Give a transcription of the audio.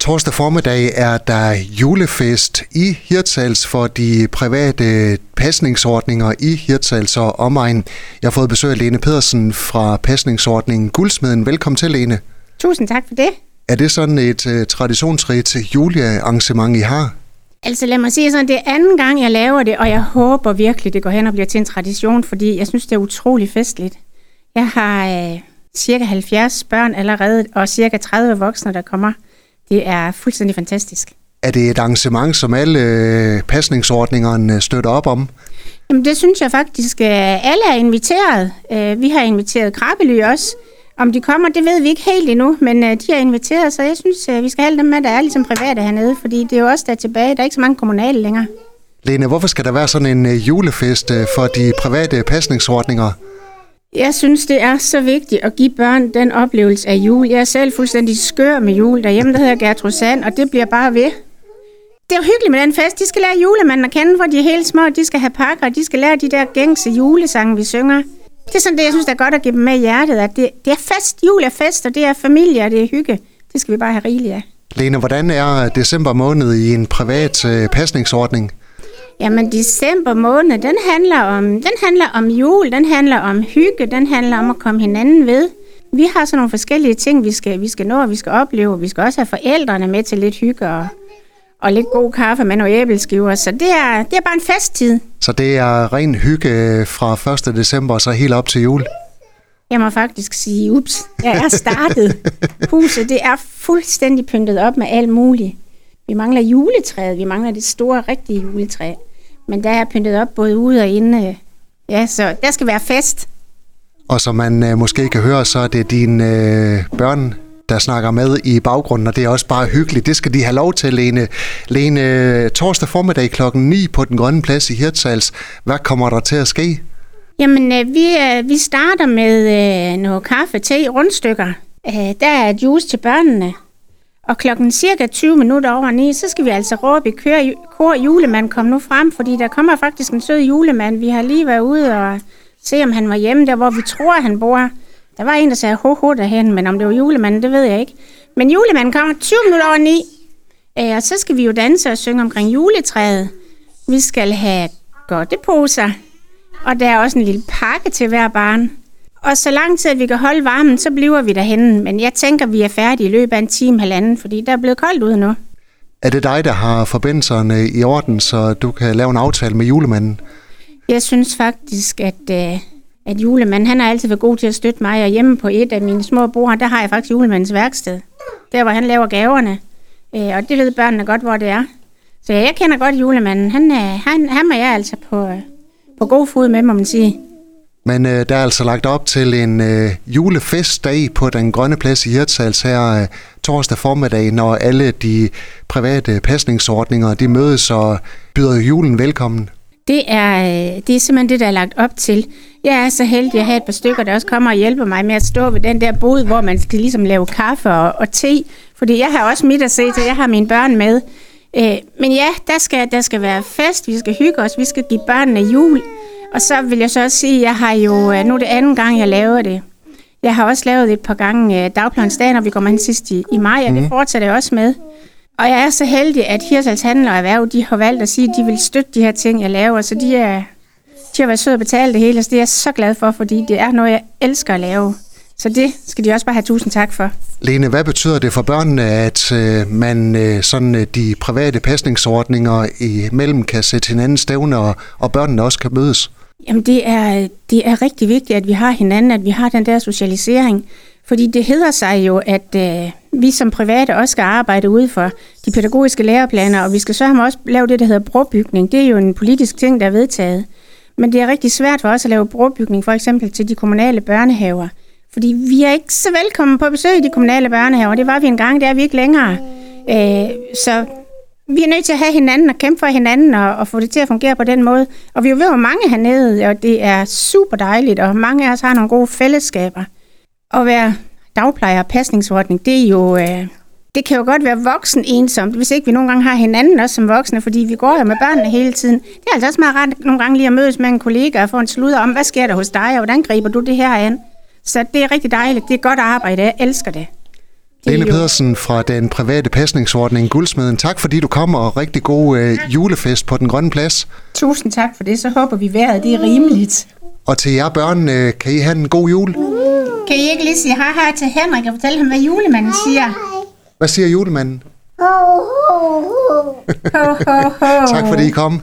Torsdag formiddag er der julefest i Hirtshals for de private pasningsordninger i Hirtshals og omegn. Jeg har fået besøg af Lene Pedersen fra pasningsordningen Guldsmeden. Velkommen til, Lene. Tusind tak for det. Er det sådan et uh, traditionsrigt julearrangement, I har? Altså lad mig sige sådan, det er anden gang, jeg laver det, og jeg håber virkelig, det går hen og bliver til en tradition, fordi jeg synes, det er utrolig festligt. Jeg har øh, cirka 70 børn allerede, og cirka 30 voksne, der kommer. Det er fuldstændig fantastisk. Er det et arrangement, som alle øh, pasningsordningerne støtter op om? Jamen, det synes jeg faktisk. Øh, alle er inviteret. Øh, vi har inviteret Krabely også. Om de kommer, det ved vi ikke helt endnu, men de er inviteret, så jeg synes, vi skal have dem med, der er ligesom private hernede, fordi det er jo også der tilbage. Der er ikke så mange kommunale længere. Lene, hvorfor skal der være sådan en julefest for de private pasningsordninger? Jeg synes, det er så vigtigt at give børn den oplevelse af jul. Jeg er selv fuldstændig skør med jul. Derhjemme der hedder Gertrud Sand, og det bliver bare ved. Det er jo hyggeligt med den fest. De skal lære julemanden at kende, hvor de er helt små. De skal have pakker, og de skal lære de der gængse julesange, vi synger. Det er sådan det, jeg synes, der er godt at give dem med i hjertet, at det, det er fest. Jul er fest, og det er familie, og det er hygge. Det skal vi bare have rigeligt af. Lene, hvordan er december måned i en privat øh, pasningsordning? Jamen, december måned, den handler, om, den handler om jul, den handler om hygge, den handler om at komme hinanden ved. Vi har sådan nogle forskellige ting, vi skal, vi skal nå, og vi skal opleve. Vi skal også have forældrene med til lidt hygge og, og lidt god kaffe med nogle æbleskiver. Så det er, det er bare en festtid. Så det er ren hygge fra 1. december og så helt op til jul? Jeg må faktisk sige, ups, jeg er startet. Huset, det er fuldstændig pyntet op med alt muligt. Vi mangler juletræet, vi mangler det store, rigtige juletræ. Men der er pyntet op både ude og inde. Ja, så der skal være fest. Og som man øh, måske kan høre, så er det dine øh, børn, der snakker med i baggrunden, og det er også bare hyggeligt. Det skal de have lov til, Lene. Lene, torsdag formiddag klokken 9 på Den Grønne Plads i Hirtshals. Hvad kommer der til at ske? Jamen, øh, vi, øh, vi starter med øh, noget kaffe, te, rundstykker. Øh, der er juice til børnene. Og klokken cirka 20 minutter over 9, så skal vi altså råbe i kør, kor julemand kom nu frem, fordi der kommer faktisk en sød julemand. Vi har lige været ude og se, om han var hjemme der, hvor vi tror, han bor. Der var en, der sagde ho, ho derhen, men om det var julemanden, det ved jeg ikke. Men julemanden kommer 20 minutter over 9, øh, og så skal vi jo danse og synge omkring juletræet. Vi skal have godteposer, og der er også en lille pakke til hver barn. Og så lang tid, at vi kan holde varmen, så bliver vi derhen. Men jeg tænker, vi er færdige i løbet af en time, halvanden, fordi der er blevet koldt ude nu. Er det dig, der har forbindelserne i orden, så du kan lave en aftale med julemanden? Jeg synes faktisk, at, øh, at julemanden, han har altid været god til at støtte mig. Og hjemme på et af mine små bror, der har jeg faktisk julemandens værksted. Der, hvor han laver gaverne. Øh, og det ved børnene godt, hvor det er. Så jeg kender godt julemanden. Han, han, han er jeg altså på, på god fod med, må man sige. Men øh, der er altså lagt op til en øh, julefestdag på den grønne plads i Hirtshals her øh, torsdag formiddag, når alle de private pasningsordninger de mødes og byder julen velkommen. Det er, øh, det er simpelthen det, der er lagt op til. Jeg er så heldig at have et par stykker, der også kommer og hjælper mig med at stå ved den der bod, hvor man skal ligesom lave kaffe og, og te. Fordi jeg har også mit at se til, jeg har mine børn med. Øh, men ja, der skal, der skal være fest, vi skal hygge os, vi skal give børnene jul. Og så vil jeg så også sige, at jeg har jo, øh, nu er det anden gang, jeg laver det. Jeg har også lavet det et par gange øh, dagplansdagen, når vi kommer hen sidst i, i maj, og det mhm. fortsætter jeg også med. Og jeg er så heldig, at Hirsals Handel og Erhverv, de har valgt at sige, at de vil støtte de her ting, jeg laver. Så de, er, de har været søde at betale det hele, så det er jeg så glad for, fordi det er noget, jeg elsker at lave. Så det skal de også bare have tusind tak for. Lene, hvad betyder det for børnene, at øh, man øh, sådan øh, de private pasningsordninger imellem kan sætte hinanden stævne, og, og børnene også kan mødes? Jamen det er, det er rigtig vigtigt, at vi har hinanden, at vi har den der socialisering. Fordi det hedder sig jo, at øh, vi som private også skal arbejde ud for de pædagogiske læreplaner, og vi skal så have også lave det, der hedder brobygning. Det er jo en politisk ting, der er vedtaget. Men det er rigtig svært for os at lave brobygning, for eksempel til de kommunale børnehaver. Fordi vi er ikke så velkommen på besøg i de kommunale børnehaver. Det var vi engang, det er vi ikke længere. Øh, så vi er nødt til at have hinanden og kæmpe for hinanden og, og få det til at fungere på den måde. Og vi er jo mange hernede, og det er super dejligt, og mange af os har nogle gode fællesskaber. At være dagplejer og pasningsordning, det er jo... Øh, det kan jo godt være voksen ensomt, hvis ikke vi nogle gange har hinanden også som voksne, fordi vi går jo med børnene hele tiden. Det er altså også meget rart nogle gange lige at mødes med en kollega og få en sludder om, hvad sker der hos dig, og hvordan griber du det her an? Så det er rigtig dejligt. Det er godt arbejde. Jeg elsker det. Lene Pedersen fra den private pasningsordning Guldsmeden. Tak fordi du kom, og rigtig god øh, julefest på Den Grønne Plads. Tusind tak for det. Så håber vi vejret det er rimeligt. Og til jer børn, øh, kan I have en god jul? Kan I ikke lige sige hej hej til Henrik og fortælle ham, hvad julemanden siger? Hvad siger julemanden? Ho, ho, ho. Tak fordi I kom.